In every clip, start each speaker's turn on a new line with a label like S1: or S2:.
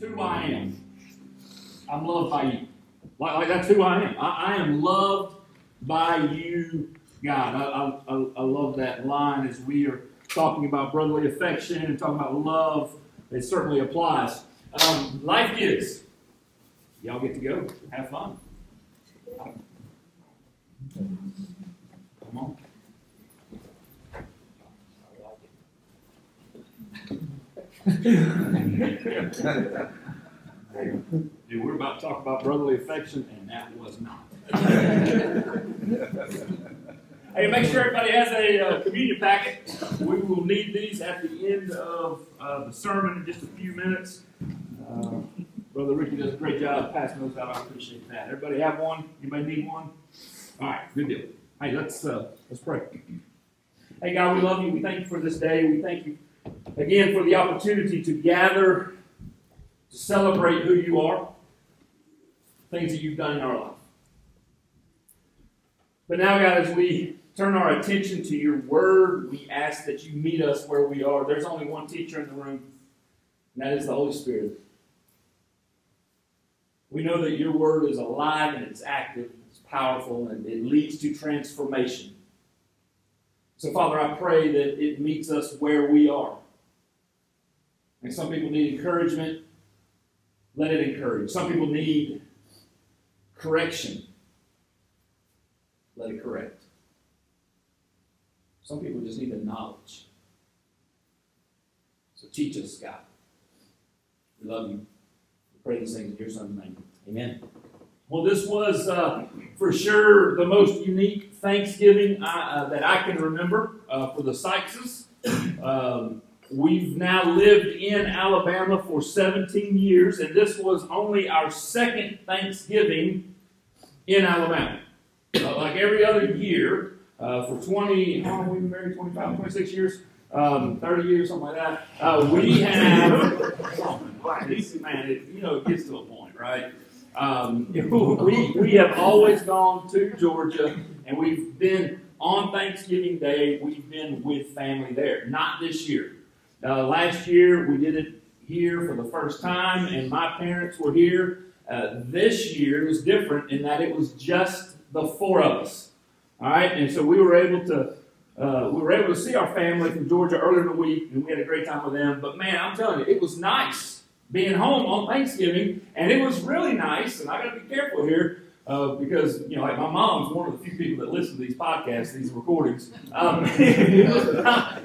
S1: who I am. I'm loved by you. Like, like that's who I am. I, I am loved by you, God. I, I, I love that line as we are talking about brotherly affection and talking about love. It certainly applies. Um, life gives. Y'all get to go. Have fun. Come on. Dude, we're about to talk about brotherly affection, and that was not. hey, make sure everybody has a uh, communion packet. We will need these at the end of uh, the sermon in just a few minutes. Uh, Brother Ricky does a great job passing those out. I appreciate that. Everybody have one? May need one. All right, good deal. Hey, let's uh, let's pray. Hey, God, we love you. We thank you for this day. We thank you again for the opportunity to gather to celebrate who you are, things that you've done in our life. But now, God, as we turn our attention to your word, we ask that you meet us where we are. There's only one teacher in the room, and that is the Holy Spirit. We know that your word is alive and it's active, it's powerful, and it leads to transformation. So, Father, I pray that it meets us where we are. And some people need encouragement. Let it encourage. Some people need correction. Let it correct. Some people just need the knowledge. So teach us, God. We love you. We pray these things in your son's name. Amen. Well, this was uh, for sure the most unique Thanksgiving I, uh, that I can remember uh, for the Sykeses. Um, we've now lived in Alabama for 17 years, and this was only our second Thanksgiving in Alabama. Uh, like every other year, uh, for 20, how long have we been married? 25, 26 years? Um, 30 years, something like that. Uh, we have, oh, man, it, you know, it gets to a point, right? Um, we, we have always gone to Georgia, and we've been on Thanksgiving Day, we've been with family there. Not this year. Uh, last year, we did it here for the first time, and my parents were here. Uh, this year it was different in that it was just the four of us. All right, and so we were able to uh, we were able to see our family from Georgia earlier in the week, and we had a great time with them. But man, I'm telling you, it was nice being home on Thanksgiving, and it was really nice. And I got to be careful here uh, because you know, like my mom's one of the few people that listen to these podcasts, these recordings. Um, it, was,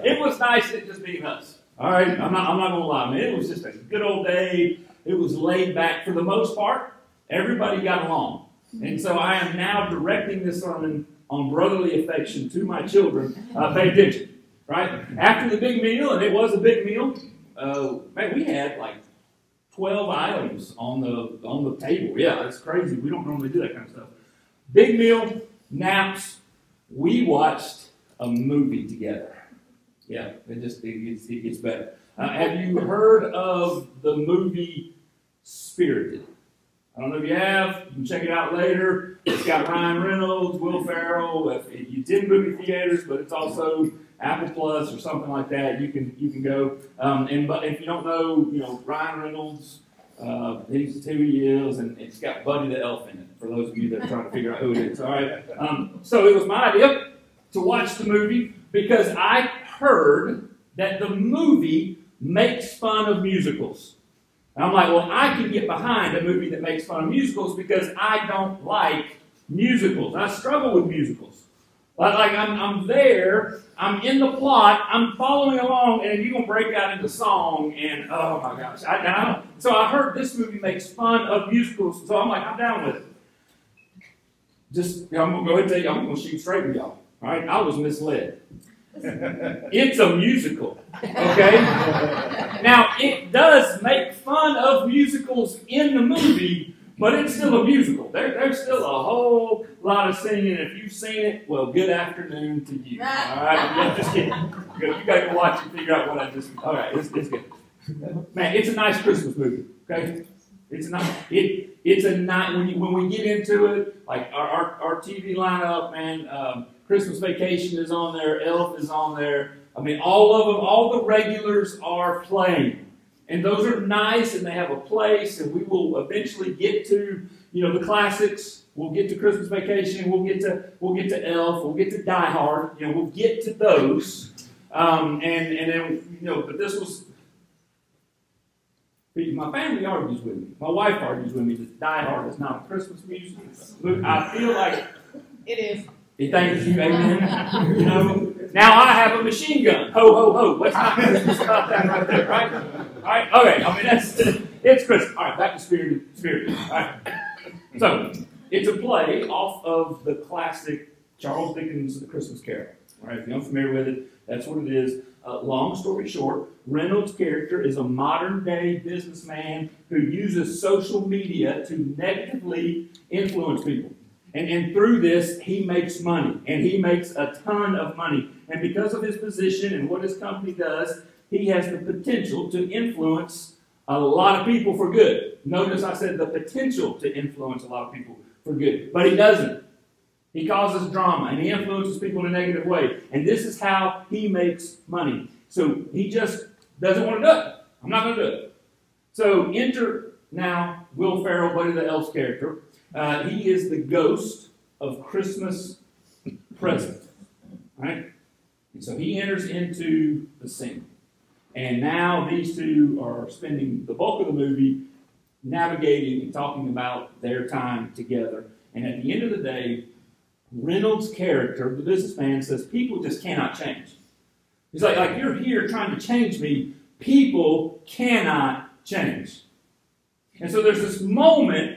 S1: it was nice it just being us. All right, I'm not, I'm not gonna lie, man. It was just a good old day. It was laid back for the most part. Everybody got along, and so I am now directing this sermon on brotherly affection to my children. Uh, pay attention, right? After the big meal, and it was a big meal. Uh, man, we had like 12 items on the on the table. Yeah, it's crazy. We don't normally do that kind of stuff. Big meal, naps. We watched a movie together. Yeah, it just it gets, it gets better. Uh, have you heard of the movie Spirited? I don't know if you have. You can check it out later. It's got Ryan Reynolds, Will Ferrell. It's in movie theaters, but it's also Apple Plus or something like that. You can you can go. Um, and but if you don't know, you know Ryan Reynolds, uh, he's who he is, and it's got Buddy the Elf in it. For those of you that are trying to figure out who it is, all right. Um, so it was my idea to watch the movie because I heard that the movie makes fun of musicals. And I'm like, well, I can get behind a movie that makes fun of musicals because I don't like musicals. I struggle with musicals. Like, like I'm, I'm there, I'm in the plot, I'm following along, and you're going to break out into song, and oh my gosh. I, I so I heard this movie makes fun of musicals, so I'm like, I'm down with it. Just, I'm going to go ahead and tell you, I'm going to shoot straight with y'all. All right? I was misled. it's a musical. Okay? now, it does make fun of musicals in the movie, but it's still a musical. There, there's still a whole lot of singing. If you've seen it, well, good afternoon to you. All right? Yeah, just kidding. You got to watch and figure out what I just. All right, it's, it's good. Man, it's a nice Christmas movie. Okay? It's not. It. It's a night when you when we get into it. Like our our, our TV lineup, man. Um, Christmas Vacation is on there. Elf is on there. I mean, all of them. All the regulars are playing. And those are nice and they have a place, and we will eventually get to, you know, the classics. We'll get to Christmas Vacation. We'll get to we'll get to Elf. We'll get to Die Hard. You know, we'll get to those. Um, and and then you know, but this was my family argues with me. My wife argues with me that Die Hard is not a Christmas music. I feel like
S2: it is.
S1: Thank you, amen. you know, now I have a machine gun. Ho, ho, ho. What's not Christmas about that right there, right? All right, okay. I mean, that's it's Christmas. All right, back to spirit, spirit. All right. So it's a play off of the classic Charles Dickens' The Christmas Carol. All right, if you're unfamiliar with it, that's what it is. Uh, long story short, Reynolds' character is a modern day businessman who uses social media to negatively influence people. And, and through this, he makes money, and he makes a ton of money. And because of his position and what his company does, he has the potential to influence a lot of people for good. Notice I said the potential to influence a lot of people for good, but he doesn't. He causes drama and he influences people in a negative way. And this is how he makes money. So he just doesn't want to do it. I'm not going to do it. So enter now Will Ferrell, Buddy the Elf's character. Uh, he is the ghost of Christmas present. Right? And so he enters into the scene. And now these two are spending the bulk of the movie navigating and talking about their time together. And at the end of the day, Reynolds' character, the businessman, says people just cannot change. He's like, like you're here trying to change me. People cannot change. And so there's this moment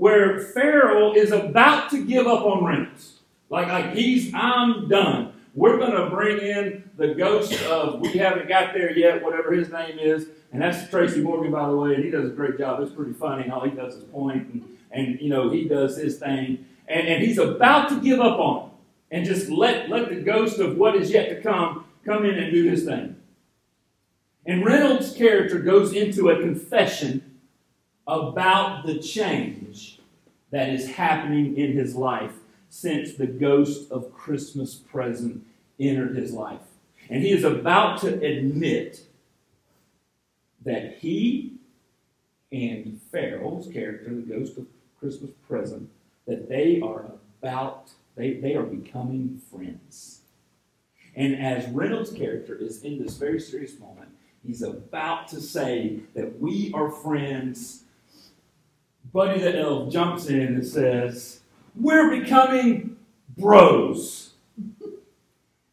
S1: where Ferrell is about to give up on Reynolds. Like, like he's, I'm done. We're going to bring in the ghost of, we haven't got there yet, whatever his name is. And that's Tracy Morgan, by the way, and he does a great job. It's pretty funny. how he does his point, and, and you know, he does his thing. And, and he's about to give up on him and just let, let the ghost of what is yet to come come in and do his thing. And Reynolds' character goes into a confession about the change that is happening in his life since the ghost of Christmas present entered his life. And he is about to admit that he and Ferrell's character, the ghost of Christmas present, that they are about, they, they are becoming friends. And as Reynolds' character is in this very serious moment, he's about to say that we are friends Buddy the Elf jumps in and says, We're becoming bros.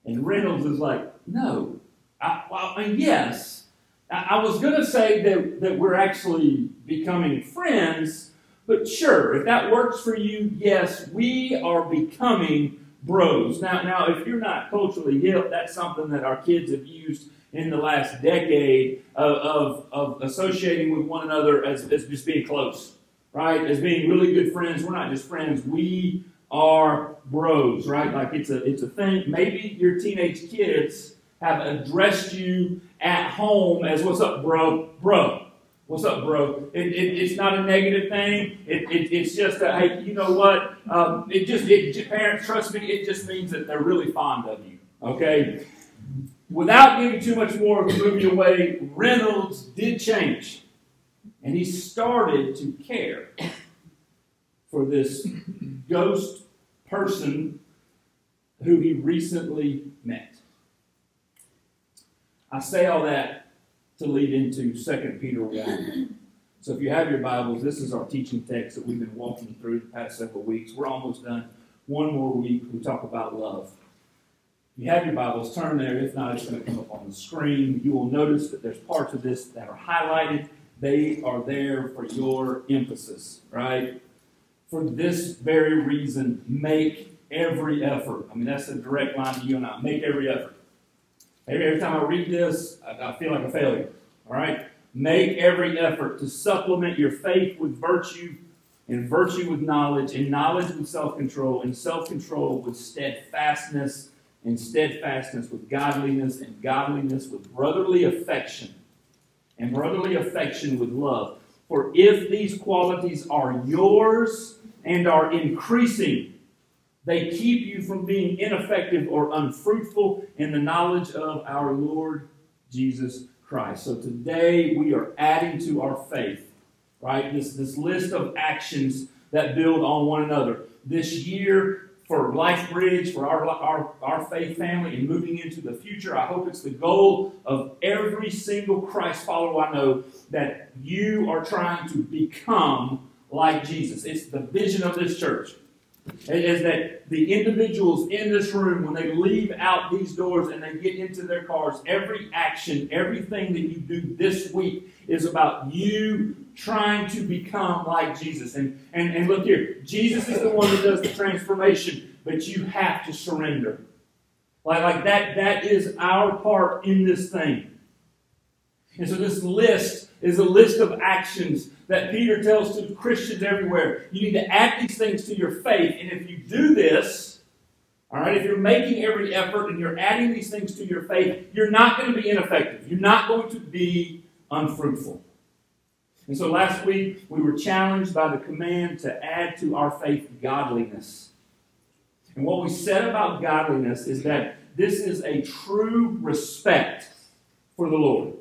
S1: And Reynolds is like, No. I, well, I mean, yes. I, I was going to say that, that we're actually becoming friends, but sure, if that works for you, yes, we are becoming bros. Now, now, if you're not culturally hip, that's something that our kids have used in the last decade of, of, of associating with one another as, as just being close right? As being really good friends. We're not just friends, we are bros, right? Like it's a it's a thing. Maybe your teenage kids have addressed you at home as what's up, bro, bro. What's up, bro? It, it, it's not a negative thing. It, it's just a, hey, you know what? Um, it just, it, parents, trust me, it just means that they're really fond of you. Okay? Without giving too much more of the movie away, Reynolds did change. And he started to care for this ghost person who he recently met. I say all that to lead into 2 Peter 1. So if you have your Bibles, this is our teaching text that we've been walking through the past several weeks. We're almost done. One more week, we talk about love. You have your Bibles, turn there. If not, it's going to come up on the screen. You will notice that there's parts of this that are highlighted they are there for your emphasis, right? For this very reason, make every effort. I mean, that's a direct line to you and I. Make every effort. Every, every time I read this, I, I feel like a failure. All right? Make every effort to supplement your faith with virtue, and virtue with knowledge, and knowledge with self control, and self control with steadfastness, and steadfastness with godliness, and godliness with brotherly affection and brotherly affection with love. For if these qualities are yours and are increasing, they keep you from being ineffective or unfruitful in the knowledge of our Lord Jesus Christ. So today we are adding to our faith, right? This, this list of actions that build on one another. This year for Life Bridge, for our, our, our faith family, and moving into the future, I hope it's the goal of every single Christ follower I know that you are trying to become like Jesus. It's the vision of this church. Is that the individuals in this room, when they leave out these doors and they get into their cars, every action, everything that you do this week is about you trying to become like Jesus. And, and, and look here, Jesus is the one that does the transformation, but you have to surrender. Like, like that, that is our part in this thing. And so this list is a list of actions that Peter tells to Christians everywhere. You need to add these things to your faith. And if you do this, all right, if you're making every effort and you're adding these things to your faith, you're not going to be ineffective. You're not going to be unfruitful. And so last week, we were challenged by the command to add to our faith godliness. And what we said about godliness is that this is a true respect for the Lord.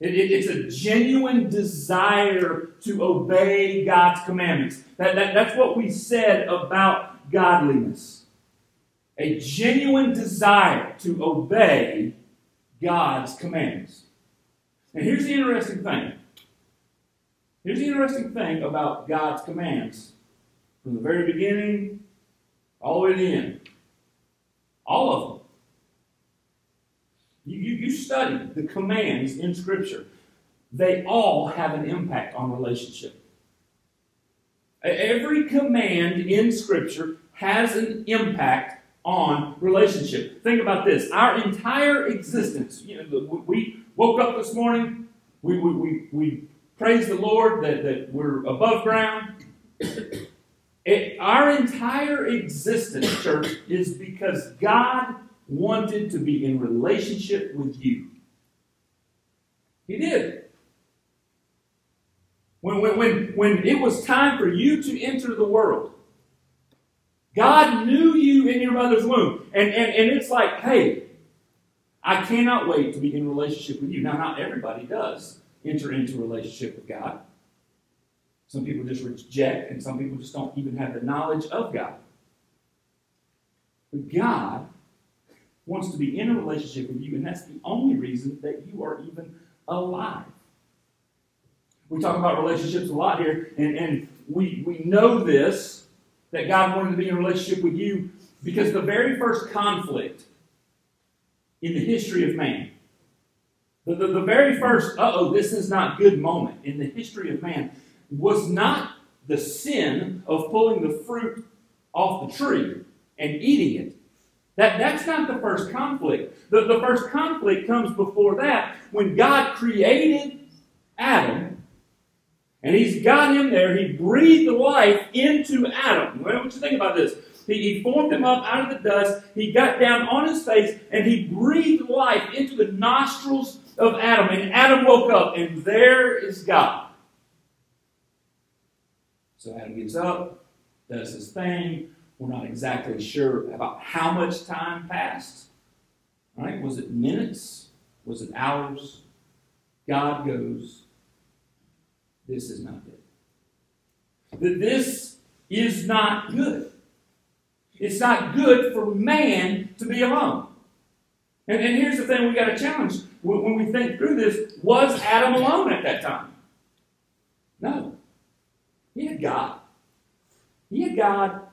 S1: It, it, it's a genuine desire to obey God's commandments. That, that, that's what we said about godliness. A genuine desire to obey God's commandments. And here's the interesting thing. Here's the interesting thing about God's commands. From the very beginning all the way to the end. All of them you, you, study the commands in Scripture, they all have an impact on relationship. Every command in Scripture has an impact on relationship. Think about this. Our entire existence, you know, we woke up this morning, we, we, we, we praise the Lord that, that we're above ground. It, our entire existence, church, is because God wanted to be in relationship with you. He did. When, when, when, when it was time for you to enter the world, God knew you in your mother's womb. And, and, and it's like, hey, I cannot wait to be in relationship with you. Now, not everybody does enter into relationship with God. Some people just reject, and some people just don't even have the knowledge of God. But God wants to be in a relationship with you, and that's the only reason that you are even alive. We talk about relationships a lot here, and, and we, we know this that God wanted to be in a relationship with you because the very first conflict in the history of man, the, the, the very first, uh oh, this is not good moment in the history of man, was not the sin of pulling the fruit off the tree and eating it. That, that's not the first conflict. The, the first conflict comes before that when God created Adam and he's got him there. He breathed life into Adam. What you think about this? He, he formed him up out of the dust. He got down on his face and he breathed life into the nostrils of Adam. And Adam woke up, and there is God. So Adam gets up, does his thing, we're not exactly sure about how much time passed. Right? Was it minutes? Was it hours? God goes, This is not good. That this is not good. It's not good for man to be alone. And, and here's the thing we got to challenge when, when we think through this was Adam alone at that time? No. He had God. He had God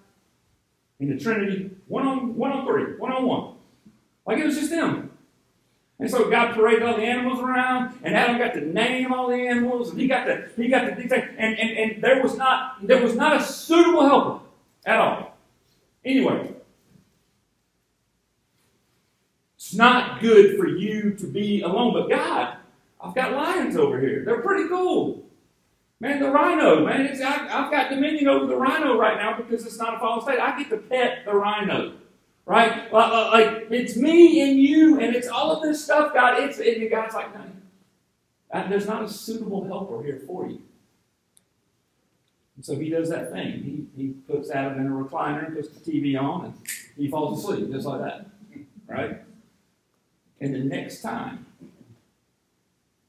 S1: in the Trinity, one on one on three, one on one. Like it was just them. And so God paraded all the animals around, and Adam got to name all the animals, and he got to he got to and, and, and there was not there was not a suitable helper at all. Anyway, it's not good for you to be alone, but God, I've got lions over here. They're pretty cool. Man, the rhino, man, I, have got dominion over the rhino right now because it's not a fallen state. I get to pet the rhino, right? Like, like it's me and you, and it's all of this stuff, God. It's and God's like, no, there's not a suitable helper here for you. And so he does that thing. He, he puts Adam in a recliner and puts the TV on, and he falls asleep just like that, right? And the next time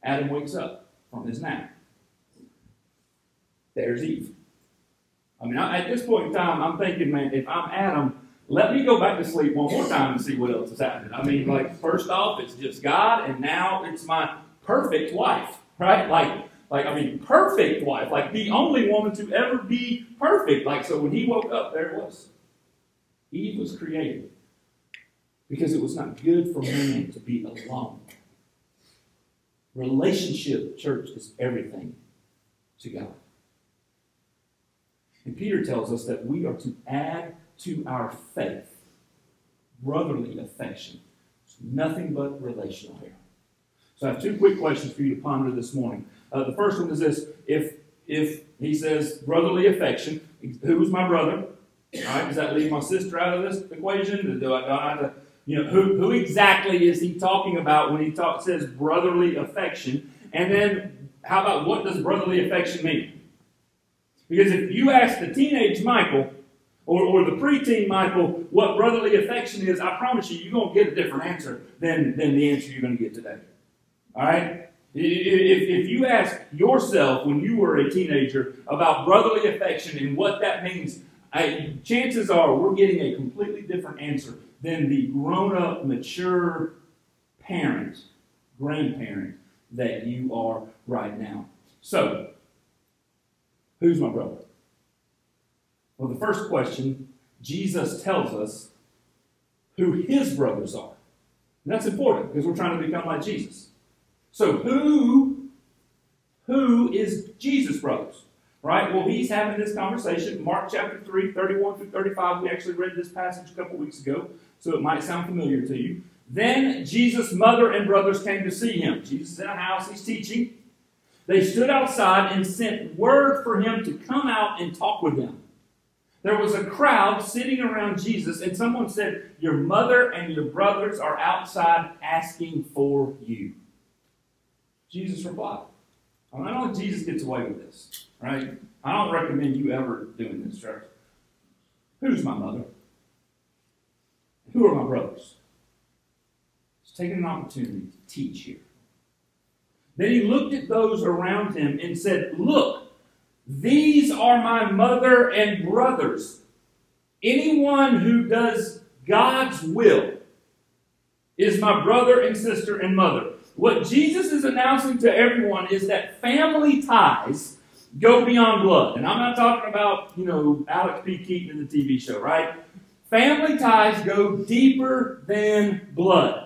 S1: Adam wakes up from his nap. There's Eve. I mean, at this point in time, I'm thinking, man, if I'm Adam, let me go back to sleep one more time and see what else is happening. I mean, like, first off, it's just God, and now it's my perfect wife, right? Like, like I mean, perfect wife, like the only woman to ever be perfect. Like, so when he woke up, there it was. Eve was created because it was not good for man to be alone. Relationship, church, is everything to God. And Peter tells us that we are to add to our faith brotherly affection. It's nothing but relational here. So I have two quick questions for you to ponder this morning. Uh, the first one is this: If if he says brotherly affection, who's my brother? Does that leave my sister out of this equation? Do I, do I have to, you know, who, who exactly is he talking about when he talk, says brotherly affection? And then, how about what does brotherly affection mean? Because if you ask the teenage Michael or, or the preteen Michael what brotherly affection is, I promise you, you're going to get a different answer than, than the answer you're going to get today. All right? If, if you ask yourself when you were a teenager about brotherly affection and what that means, I, chances are we're getting a completely different answer than the grown up, mature parent, grandparent that you are right now. So, who's my brother? Well, the first question Jesus tells us who his brothers are. And that's important because we're trying to become like Jesus. So, who, who is Jesus' brothers? Right? Well, he's having this conversation. Mark chapter 3, 31 through 35. We actually read this passage a couple weeks ago, so it might sound familiar to you. Then Jesus' mother and brothers came to see him. Jesus is in a house, he's teaching. They stood outside and sent word for him to come out and talk with them. There was a crowd sitting around Jesus, and someone said, Your mother and your brothers are outside asking for you. Jesus replied, I don't think Jesus gets away with this, right? I don't recommend you ever doing this, church. Who's my mother? Who are my brothers? He's taking an opportunity to teach here. Then he looked at those around him and said, Look, these are my mother and brothers. Anyone who does God's will is my brother and sister and mother. What Jesus is announcing to everyone is that family ties go beyond blood. And I'm not talking about, you know, Alex P. Keaton in the TV show, right? Family ties go deeper than blood.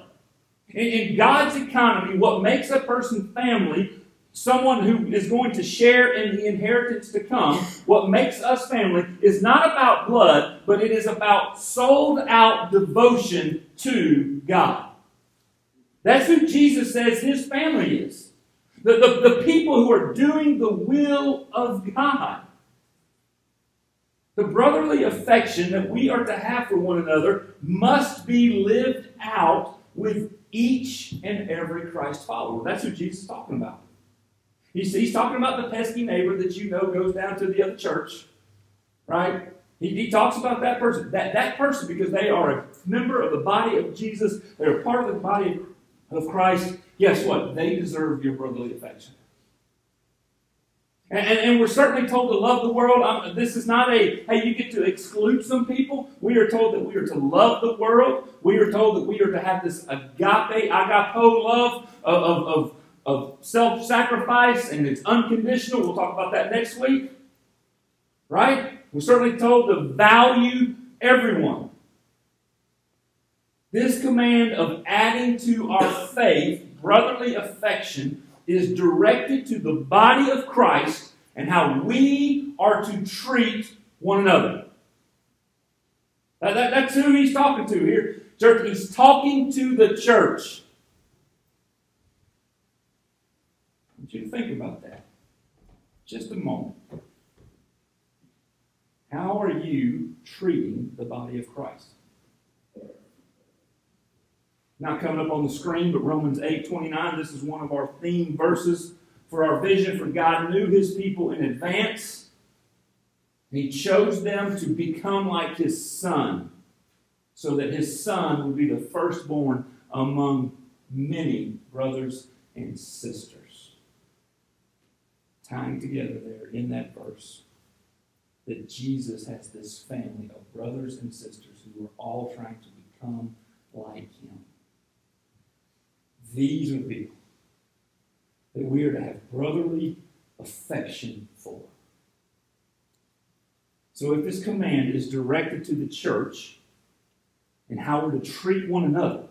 S1: In, God's economy, what makes a person family, someone who is going to share in the inheritance to come, what makes us family is not about blood, but it is about sold out devotion to God. That's who Jesus says his family is. The, the, the people who are doing the will of God. The brotherly affection that we are to have for one another must be lived out with each and every Christ follower. That's who Jesus is talking about. He's, he's talking about the pesky neighbor that you know goes down to the other church, right? He, he talks about that person. That, that person, because they are a member of the body of Jesus, they're part of the body of Christ, guess what? They deserve your brotherly affection. And, and, and, we're certainly told to love the world. This is not a, hey, you get to exclude some people. We are told that we are to love the world. We are told that we are to have this agape, agapo love of, of, of, of self sacrifice, and it's unconditional. We'll talk about that next week. Right? We're certainly told to value everyone. This command of adding to our faith brotherly affection is directed to the body of Christ and how we are to treat one another. That, that, that's who he's talking to here. Church, he's talking to the church. I want you to think about that. Just a moment. How are you treating the body of Christ? not coming up on the screen, but Romans 8 29. This is one of our theme verses for our vision. For God knew his people in advance, he chose them to become like his son, so that his son would be the firstborn among many brothers and sisters. tying together there in that verse that Jesus has this family of brothers and sisters who are all trying to become like him. These are the people that we are to have brotherly affection for. So if this command is directed to the church and how we're to treat one another,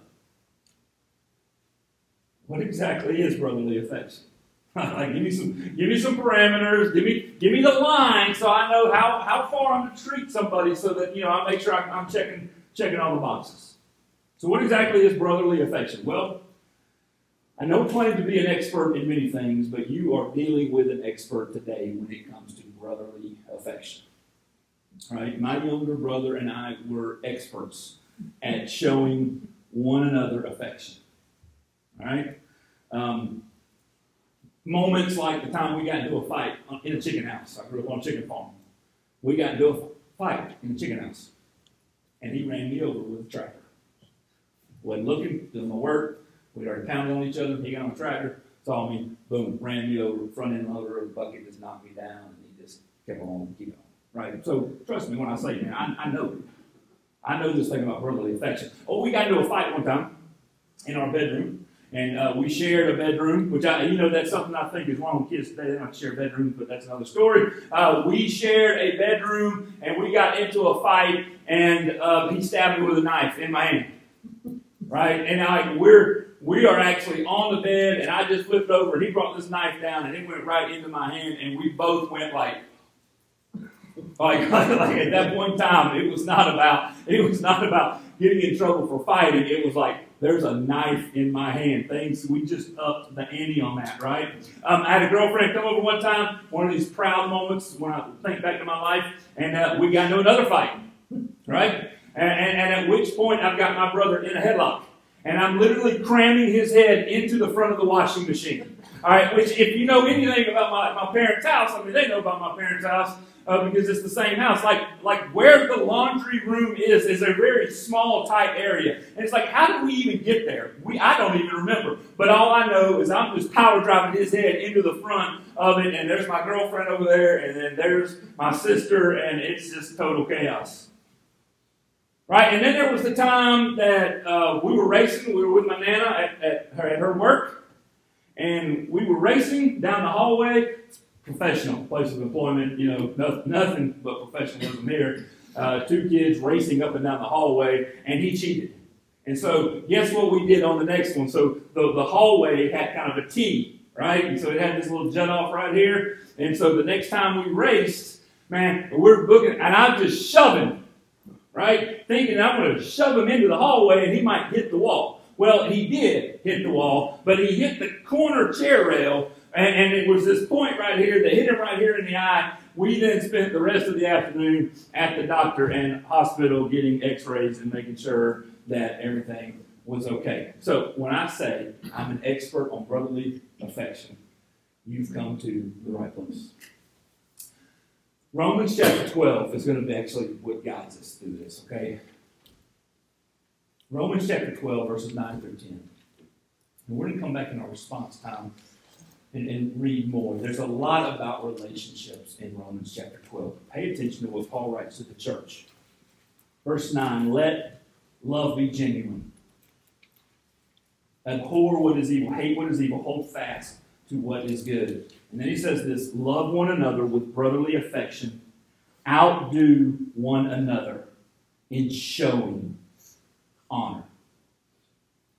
S1: what exactly is brotherly affection? give me some, give me some parameters. Give me, give me the line so I know how, how far I'm to treat somebody, so that you know I make sure I'm, I'm checking checking all the boxes. So, what exactly is brotherly affection? Well, I don't claim to be an expert in many things, but you are dealing with an expert today when it comes to brotherly affection. Right? My younger brother and I were experts at showing one another affection. All right? Um, moments like the time we got into a fight in a chicken house. I grew up on a chicken farm. We got into a fight in the chicken house, and he ran me over with a tractor. Wasn't looking, doing my work. We'd already pounded on each other. He got on the tractor, saw me, boom, ran me over, front end loader of the bucket just knocked me down, and he just kept on keeping on. Right? So trust me when I say, man, I, I know. I know this thing about brotherly affection. Oh, we got into a fight one time in our bedroom and uh, we shared a bedroom, which I, you know, that's something I think is wrong with kids today. They don't share bedrooms, but that's another story. Uh, we shared a bedroom, and we got into a fight, and uh, he stabbed me with a knife in my hand. Right, and I we're we are actually on the bed, and I just flipped over, and he brought this knife down, and it went right into my hand, and we both went like. Like, like at that point in time, it was not about it was not about getting in trouble for fighting. It was like there's a knife in my hand. Things, we just upped the ante on that, right? Um, I had a girlfriend come over one time, one of these proud moments when I think back to my life, and uh, we got into another fight, right? And, and, and at which point I've got my brother in a headlock, and I'm literally cramming his head into the front of the washing machine. All right, which if you know anything about my, my parents' house, I mean, they know about my parents' house uh, because it's the same house. Like, like where the laundry room is is a very small, tight area. And it's like, how did we even get there? We, I don't even remember. But all I know is I'm just power driving his head into the front of it, and there's my girlfriend over there, and then there's my sister, and it's just total chaos. Right? And then there was the time that uh, we were racing. We were with my Nana at, at, her, at her work, and we were racing down the hallway professional place of employment, you know, no, nothing but professionalism here. Uh, two kids racing up and down the hallway, and he cheated. And so, guess what we did on the next one? So, the, the hallway had kind of a T, right? And so, it had this little jut off right here. And so, the next time we raced, man, we're booking, and I'm just shoving, right? Thinking I'm going to shove him into the hallway and he might hit the wall. Well, he did hit the wall, but he hit the corner chair rail and, and, it was this point right here that hit him right here in the eye. We then spent the rest of the afternoon at the doctor and hospital getting x rays and making sure that everything was okay. So when I say I'm an expert on brotherly affection, you've come to the right place. Romans chapter 12 is going to be actually what guides us through this, okay? Romans chapter 12, verses 9 through 10. And we're going to come back in our response time and, and read more. There's a lot about relationships in Romans chapter 12. Pay attention to what Paul writes to the church. Verse 9 Let love be genuine. Abhor what is evil, hate what is evil, hold fast to what is good. And then he says this love one another with brotherly affection, outdo one another in showing honor.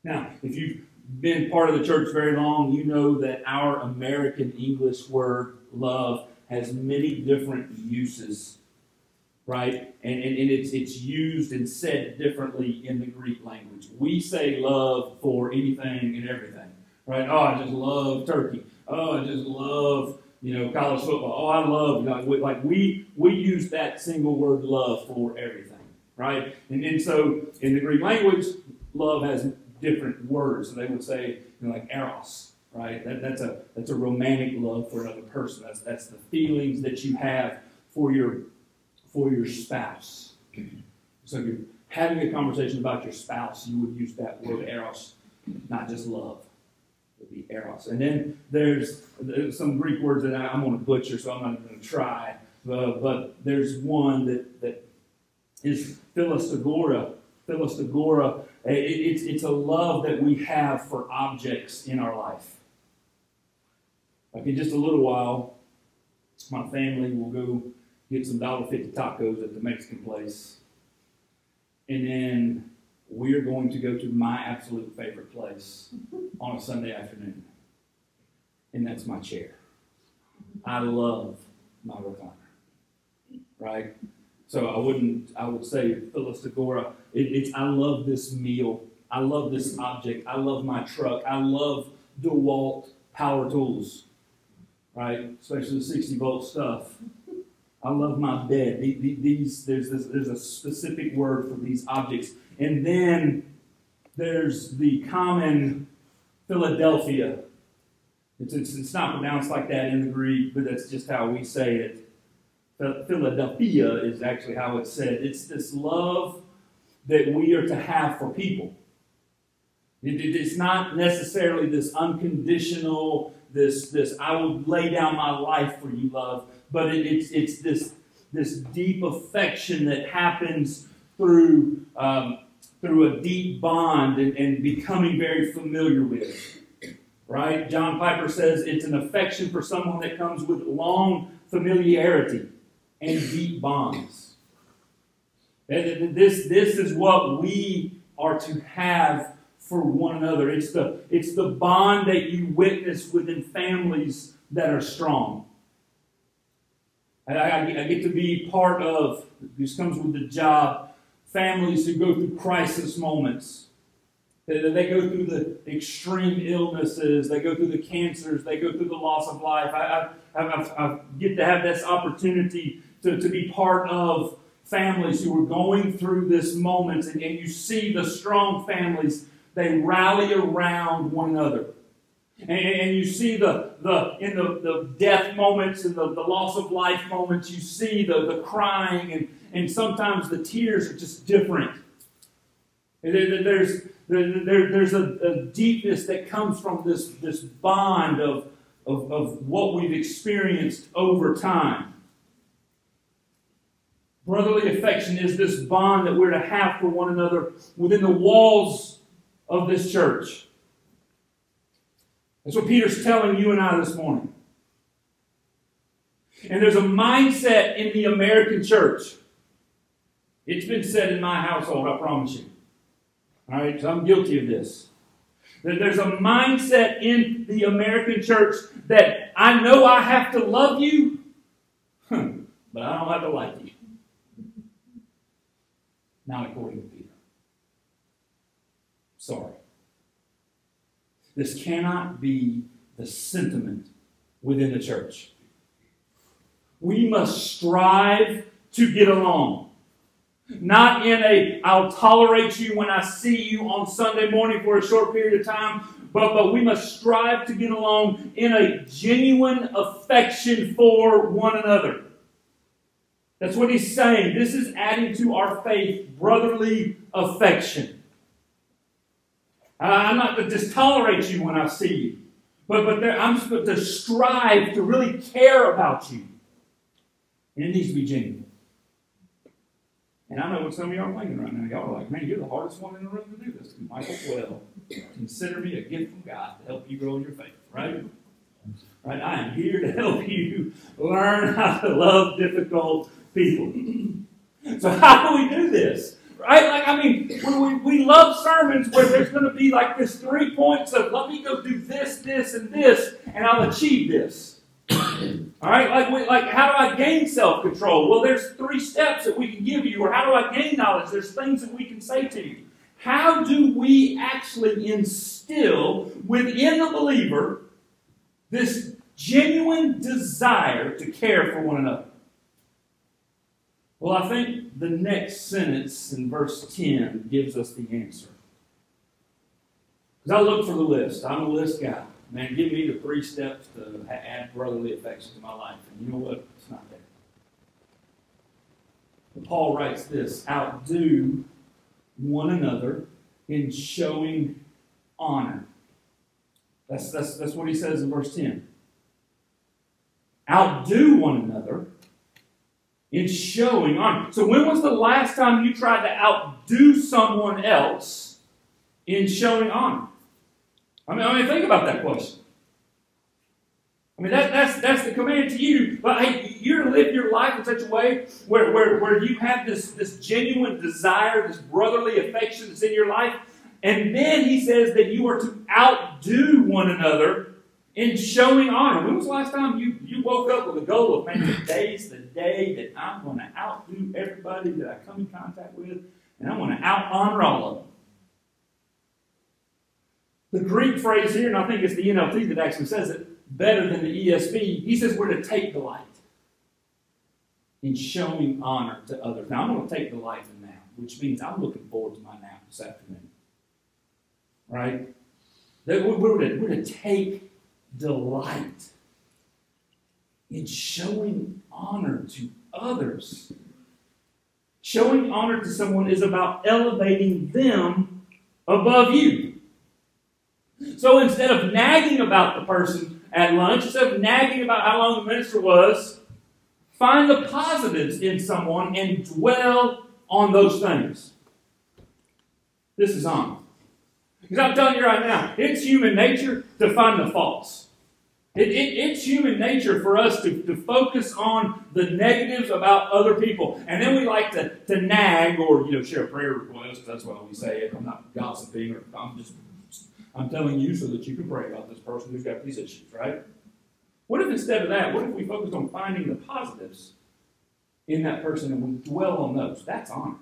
S1: Now, if you been part of the church very long, you know that our American English word love has many different uses, right? And, and, and it's, it's used and said differently in the Greek language. We say love for anything and everything, right? Oh, I just love turkey. Oh, I just love you know college football. Oh, I love like we, like we we use that single word love for everything, right? And and so in the Greek language, love has different words. So they would say, you know, like eros, right? That, that's a that's a romantic love for another person. That's that's the feelings that you have for your for your spouse. So if you're having a conversation about your spouse, you would use that word eros, not just love. would be eros. And then there's, some Greek words that I, am going to butcher, so I'm not going to try. Uh, but there's one that, that is philostagora. Philostagora. It, it's, it's a love that we have for objects in our life. Like in just a little while, my family will go get some $1.50 tacos at the Mexican place. And then we're going to go to my absolute favorite place on a Sunday afternoon. And that's my chair. I love my recliner. Right? So I wouldn't, I would say philostagora, it, it's, I love this meal. I love this object. I love my truck. I love DeWalt power tools. Right? Especially the 60 volt stuff. I love my bed. These, there's, this, there's a specific word for these objects. And then there's the common Philadelphia. It's, it's, it's not pronounced like that in the Greek, but that's just how we say it. Philadelphia is actually how it's said. It's this love that we are to have for people. It, it, it's not necessarily this unconditional, this, this I will lay down my life for you love, but it, it's, it's this, this deep affection that happens through um, through a deep bond and, and becoming very familiar with. Right? John Piper says it's an affection for someone that comes with long familiarity and deep bonds. This, this is what we are to have for one another. It's the, it's the bond that you witness within families that are strong. I, I, I get to be part of, this comes with the job, families who go through crisis moments. They, go through the extreme illnesses, they go through the cancers, they go through the loss of life. I, I, I, I get to have this opportunity to, to be part of families who are going through this moment, and, you see the strong families, they rally around one another. And, and, you see the, the in the, the death moments and the, the loss of life moments, you see the, the crying and, and sometimes the tears are just different. There's, there's a, a deepness that comes from this, this bond of, of, of what we've experienced over time. Brotherly affection is this bond that we're to have for one another within the walls of this church. That's what Peter's telling you and I this morning. And there's a mindset in the American church it's been said in my household, I promise you. All right, so I'm guilty of this. That there's a mindset in the American church that I know I have to love you, but I don't have to like you. Not according to Peter. Sorry. This cannot be the sentiment within the church. We must strive to get along. Not in a, I'll tolerate you when I see you on Sunday morning for a short period of time, but, but we must strive to get along in a genuine affection for one another. That's what he's saying. This is adding to our faith brotherly affection. I'm not to just tolerate you when I see you, but, but I'm supposed to strive to really care about you. And it needs to be genuine. And I know what some of y'all are thinking right now. Y'all are like, man, you're the hardest one in the room to do this. Michael, well, consider me a gift from God to help you grow in your faith, right? Right? I am here to help you learn how to love difficult people. so how do we do this? Right? Like, I mean, we, we love sermons where there's going to be like this three points of let me go do this, this, and this, and I'll achieve this. All right, like, we, like how do I gain self control? Well, there's three steps that we can give you, or how do I gain knowledge? There's things that we can say to you. How do we actually instill within the believer this genuine desire to care for one another? Well, I think the next sentence in verse 10 gives us the answer. Because I look for the list, I'm a list guy. Man, give me the three steps to add brotherly affection to my life. And you know what? It's not there. But Paul writes this outdo one another in showing honor. That's, that's, that's what he says in verse 10. Outdo one another in showing honor. So, when was the last time you tried to outdo someone else in showing honor? I mean, I mean think about that question. I mean, that, that's, that's the command to you. But hey, you're to live your life in such a way where, where, where you have this, this genuine desire, this brotherly affection that's in your life. And then he says that you are to outdo one another in showing honor. When was the last time you, you woke up with a goal of, man, today's the day that I'm going to outdo everybody that I come in contact with, and I'm going to out honor all of them? The Greek phrase here, and I think it's the NLT that actually says it, better than the ESV. He says we're to take delight in showing honor to others. Now, I'm going to take delight in that, which means I'm looking forward to my nap this afternoon. Right? We're, we're, to, we're to take delight in showing honor to others. Showing honor to someone is about elevating them above you. So instead of nagging about the person at lunch, instead of nagging about how long the minister was, find the positives in someone and dwell on those things. This is on. Because I'm telling you right now, it's human nature to find the faults. It, it, it's human nature for us to, to focus on the negatives about other people. And then we like to, to nag or, you know, share prayer requests. That's why we say it. I'm not gossiping or I'm just I'm telling you so that you can pray about this person who's got these issues, right? What if instead of that, what if we focused on finding the positives in that person and we dwell on those? That's honor.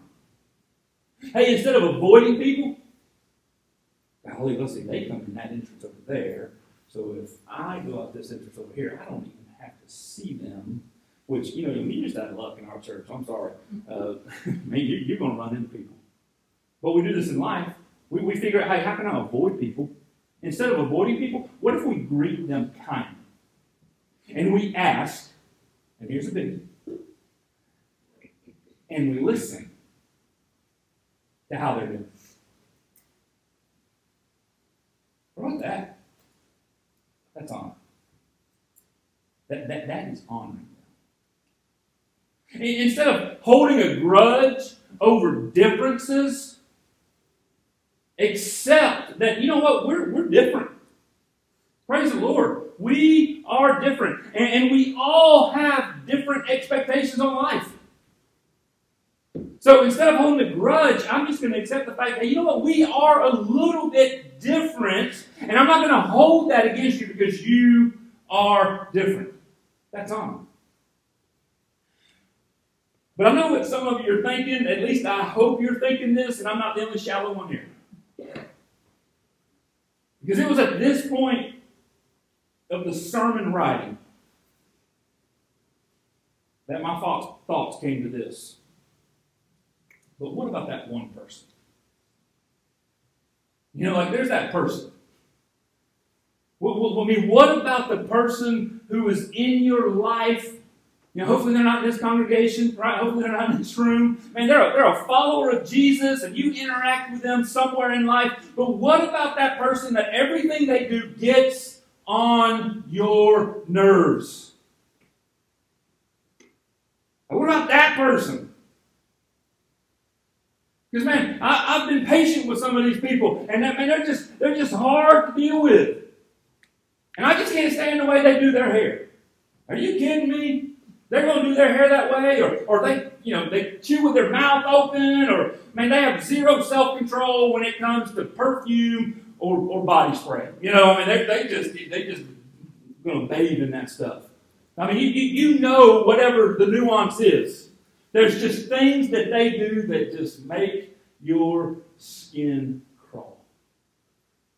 S1: Hey, instead of avoiding people, golly, let's see, they come in that entrance over there. So if I go out this entrance over here, I don't even have to see them. Which, you know, we just had luck in our church. I'm sorry. Uh, man, you're going to run into people. But we do this in life. We, we figure out, hey, how can I avoid people? Instead of avoiding people, what if we greet them kindly? And we ask, and here's a big and we listen to how they're doing. What about that? That's honor. That, that, that is honoring them. Instead of holding a grudge over differences, Accept that, you know what, we're, we're different. Praise the Lord. We are different. And, and we all have different expectations on life. So instead of holding a grudge, I'm just going to accept the fact that, you know what, we are a little bit different, and I'm not going to hold that against you because you are different. That's on. But I know what some of you are thinking, at least I hope you're thinking this, and I'm not the only shallow one here. Because it was at this point of the sermon writing that my thoughts came to this. But what about that one person? You know, like there's that person. Well, I mean, what about the person who is in your life you know, hopefully they're not in this congregation, right? Hopefully they're not in this room. Man, they're a, they're a follower of Jesus and you interact with them somewhere in life. But what about that person that everything they do gets on your nerves? What about that person? Because man, I, have been patient with some of these people, and that, man, they're just they're just hard to deal with. And I just can't stand the way they do their hair. Are you kidding me? They're going to do their hair that way, or, or they, you know, they chew with their mouth open, or man, they have zero self-control when it comes to perfume or, or body spray. You know, I mean, they, they just they just going to bathe in that stuff. I mean, you, you know whatever the nuance is. There's just things that they do that just make your skin crawl.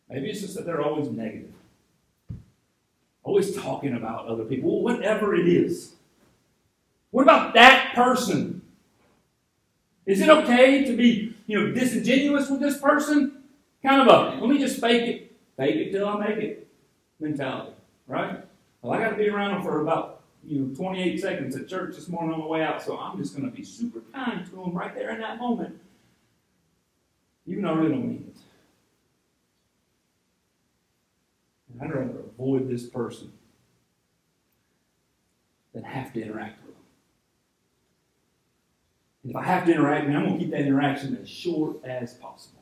S1: Maybe it's just that they're always negative, always talking about other people, whatever it is. What about that person? Is it okay to be, you know, disingenuous with this person? Kind of a, let me just fake it, fake it till I make it mentality, right? Well, I got to be around them for about, you know, 28 seconds at church this morning on the way out, so I'm just going to be super kind to them right there in that moment, even though I really don't mean it. I'd rather avoid this person than have to interact with them. And if I have to interact, man, I'm going to keep that interaction as short as possible.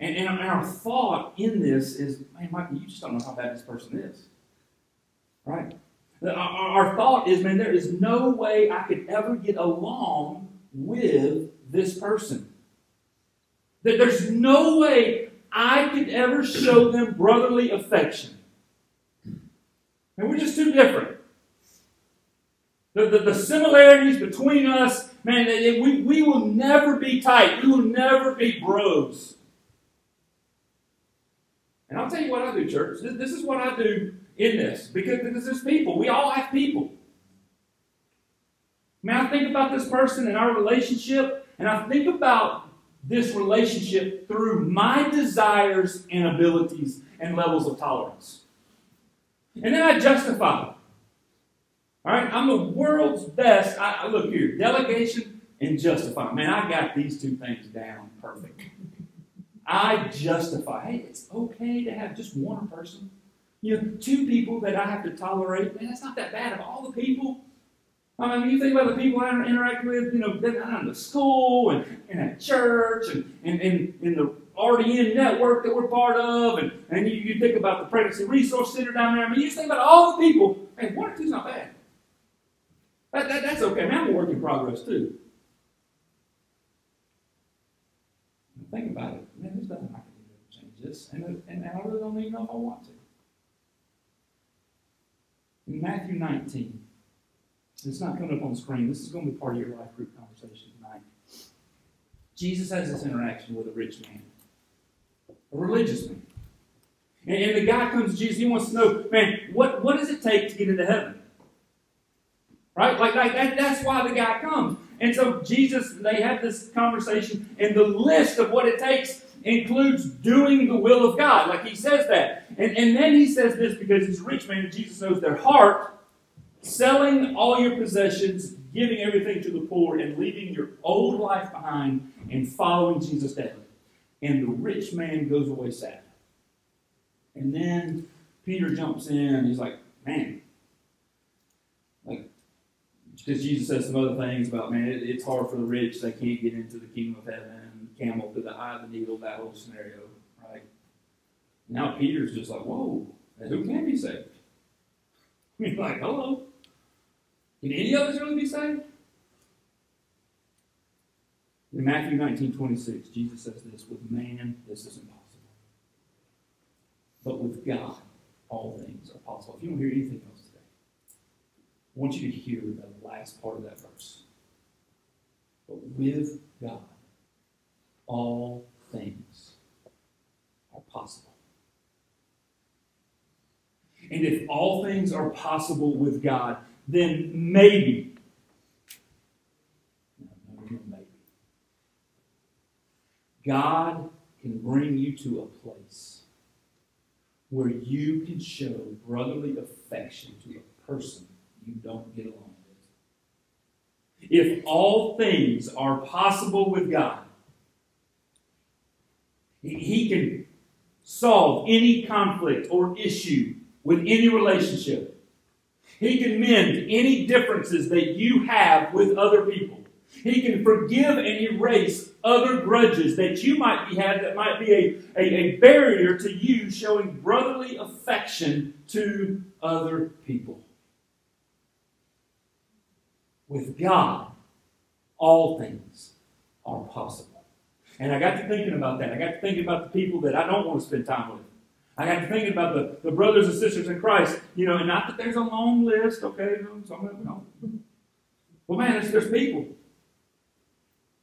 S1: And, and, our thought in this is, man, Michael, you just don't know how bad this person is. Right? Our, thought is, man, there is no way I could ever get along with this person. That there's no way I could ever show them brotherly affection. And we're just too different. The, the, the similarities between us, man, we, we will never be tight. We will never be bros. And I'll tell you what I do, church. This, this is what I do in this because, because there's people. We all have people. I mean, I think about this person and our relationship, and I think about this relationship through my desires and abilities and levels of tolerance. And then I justify. All right, I'm the world's best. I, I look here, delegation and justify. Man, I got these two things down perfect. I justify. Hey, it's okay to have just one person. You know, two people that I have to tolerate. Man, that's not that bad. Of all the people, I mean, you think about the people I interact with, you know, that are in the school and, and at church and, and, and in the RDN network that we're part of, and, and you, you think about the Pregnancy Resource Center down there. I mean, you think about all the people. Hey, one or two's not bad. That, that, that's okay. I mean, I'm a work in progress too. Think about it. Man, there's nothing I can do to change this. And, and I really don't even know if I want to. In Matthew 19, it's not coming up on screen. This is going to be part of your life group conversation tonight. Jesus has this interaction with a rich man, a religious man. And, and the guy comes to Jesus, he wants to know, man, what, what does it take to get into heaven? Right? Like, like that, that's why the guy comes. And so Jesus, they have this conversation, and the list of what it takes includes doing the will of God. Like he says that. And, and then he says this because he's a rich man Jesus knows their heart, selling all your possessions, giving everything to the poor, and leaving your old life behind and following Jesus daily. And the rich man goes away sad. And then Peter jumps in. He's like, man, like because Jesus says some other things about, man, it, it's hard for the rich. They can't get into the kingdom of heaven. Camel to the eye of the needle, that whole scenario, right? Now Peter's just like, whoa, who can be saved? He's like, hello. Can any of us really be saved? In Matthew 19, 26, Jesus says this, with man, this is impossible. But with God, all things are possible. If you don't hear anything else, today, I want you to hear the last part of that verse. But with God, all things are possible. And if all things are possible with God, then maybe, maybe, God can bring you to a place where you can show brotherly affection to a person you don't get along with. If all things are possible with God, He can solve any conflict or issue with any relationship. He can mend any differences that you have with other people. He can forgive and erase other grudges that you might be had that might be a, a, a barrier to you showing brotherly affection to other people. With God, all things are possible. And I got to thinking about that. I got to thinking about the people that I don't want to spend time with. I got to thinking about the, the brothers and sisters in Christ, you know, and not that there's a long list, okay, some of them. Well, man, there's, there's people.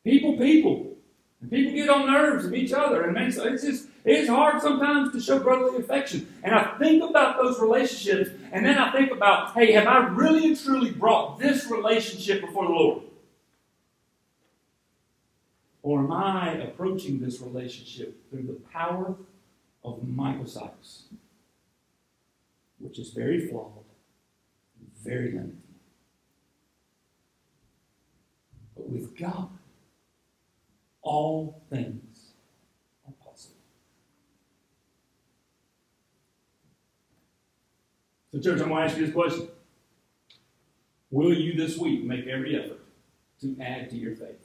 S1: People, people. And people get on nerves of each other. And man, so it's just, it's hard sometimes to show brotherly affection. And I think about those relationships, and then I think about, hey, have I really and truly brought this relationship before the Lord? Or am I approaching this relationship through the power of Michael Sykes, which is very flawed, very limited? But with God, all things are possible. So, church, I'm going to ask you this question Will you this week make every effort to add to your faith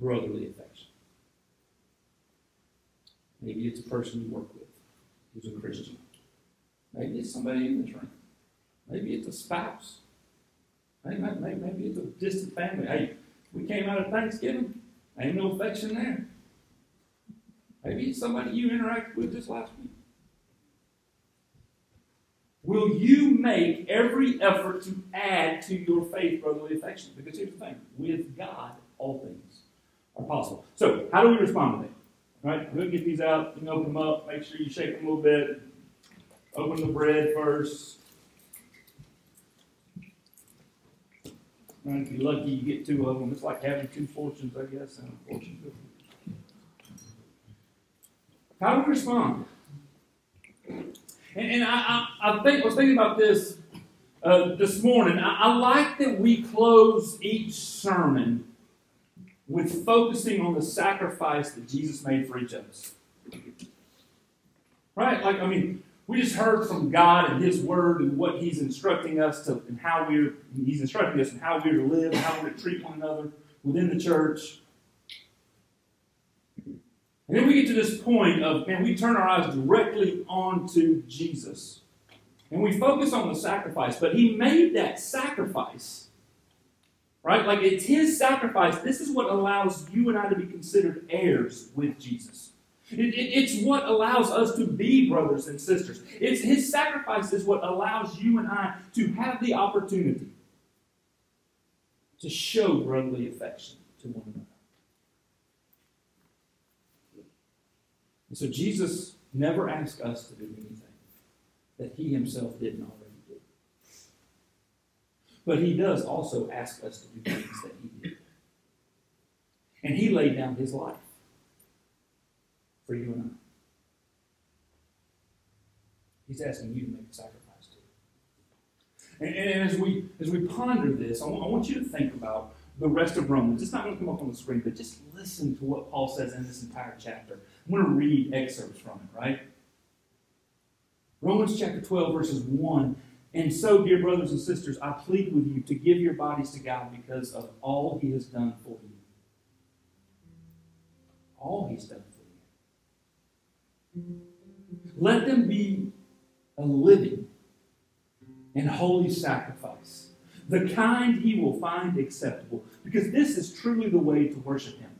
S1: brotherly affection? Maybe it's a person you work with who's a Christian. Maybe it's somebody in the room. Maybe it's a spouse. Maybe, maybe, maybe it's a distant family. Hey, we came out of Thanksgiving. Ain't no affection there. Maybe it's somebody you interacted with just last week. Will you make every effort to add to your faith brotherly affection? Because here's the thing with God, all things are possible. So, how do we respond to that? Right, we'll get these out. You can open them up. Make sure you shake them a little bit. Open the bread first. And if you're lucky, you get two of them. It's like having two fortunes, I guess, and a fortune How do we respond? And, and I, I, I think I was thinking about this uh, this morning. I, I like that we close each sermon with focusing on the sacrifice that Jesus made for each of us. Right? Like, I mean, we just heard from God and His Word and what He's instructing us to, and how we're, He's instructing us and how we're to live, how we're to treat one another within the church. And then we get to this point of, man, we turn our eyes directly onto Jesus. And we focus on the sacrifice, but He made that sacrifice. Right? Like it's His sacrifice. This is what allows you and I to be considered heirs with Jesus. It, it, it's what allows us to be brothers and sisters. It's His sacrifice is what allows you and I to have the opportunity to show brotherly affection to one another. And so Jesus never asked us to do anything that He Himself already do. But He does also ask us to do things that He did. And He laid down His life for you and I. He's asking you to make a sacrifice too. And, and as we as we ponder this, I want, I want you to think about the rest of Romans. It's not going to come up on the screen, but just listen to what Paul says in this entire chapter. I'm going to read excerpts from it, right? Romans chapter 12, verses 1. And so, dear brothers and sisters, I plead with you to give your bodies to God because of all He has done for you. All He's done for you. let them be a living and holy sacrifice, the kind he will find acceptable, because this is truly the way to worship him.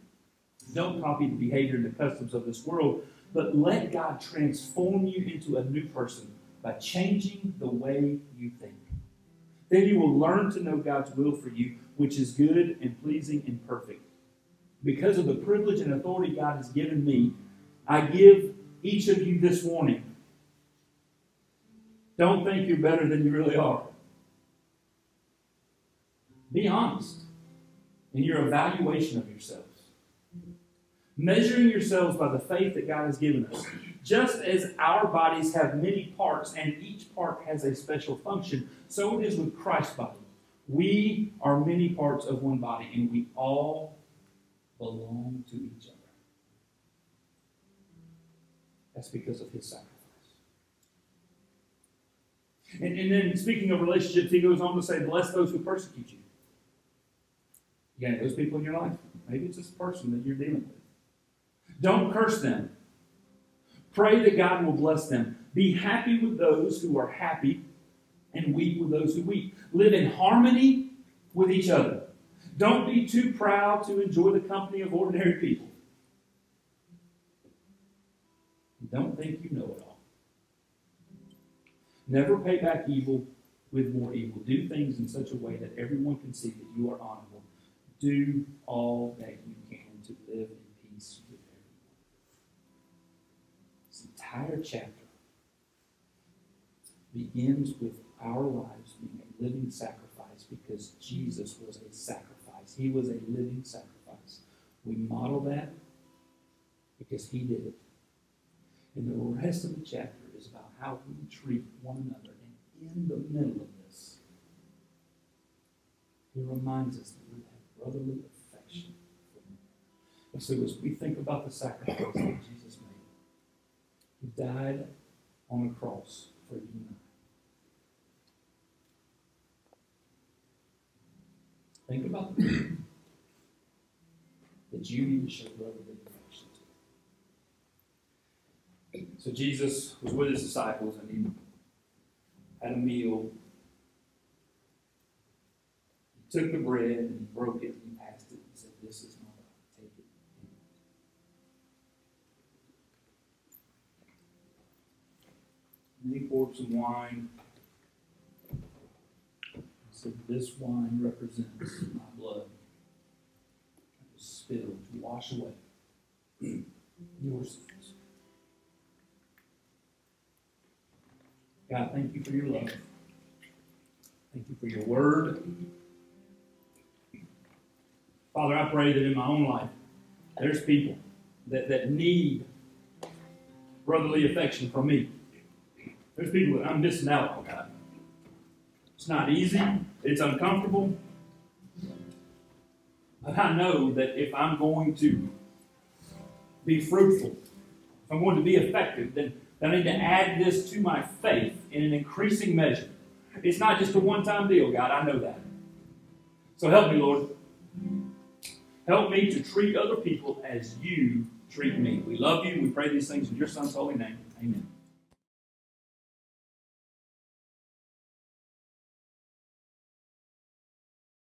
S1: Don't copy the behavior and the customs of this world, but let God transform you into a new person by changing the way you think. Then you will learn to know God's will for you, which is good and pleasing and perfect. Because of the privilege and authority God has given me, I give each of you this warning. Don't think you're better than you really are. Be honest in your evaluation of yourselves. Measuring yourselves by the faith that God has given us. Just as our bodies have many parts and each part has a special function, so it is with Christ's body. We are many parts of one body and we all belong to each other. That's because of his sacrifice. And, and then speaking of relationships, he goes on to say, Bless those who persecute you. You got those people in your life? Maybe it's this person that you're dealing with. Don't curse them. Pray that God will bless them. Be happy with those who are happy and weep with those who weep. Live in harmony with each other. Don't be too proud to enjoy the company of ordinary people. Don't think you know it all. Never pay back evil with more evil. Do things in such a way that everyone can see that you are honorable. Do all that you can to live in peace with everyone. This entire chapter begins with our lives being a living sacrifice because Jesus was a sacrifice. He was a living sacrifice. We model that because he did it. And the rest of the chapter is about how we treat one another. And in the middle of this, he reminds us that we have brotherly affection for another. And so as we think about the sacrifice that Jesus who died on the cross for you and I. Think about the that you need to show love and compassion to. So Jesus was with his disciples and he had a meal. He took the bread and he broke it And he poured some wine. He said, This wine represents my blood. It was spilled to wash away your sins. God, thank you for your love. Thank you for your word. Father, I pray that in my own life, there's people that, that need brotherly affection from me. There's people that I'm missing out on, God. It's not easy, it's uncomfortable. But I know that if I'm going to be fruitful, if I'm going to be effective, then I need to add this to my faith in an increasing measure. It's not just a one time deal, God. I know that. So help me, Lord. Help me to treat other people as you treat me. We love you. We pray these things in your Son's holy name. Amen.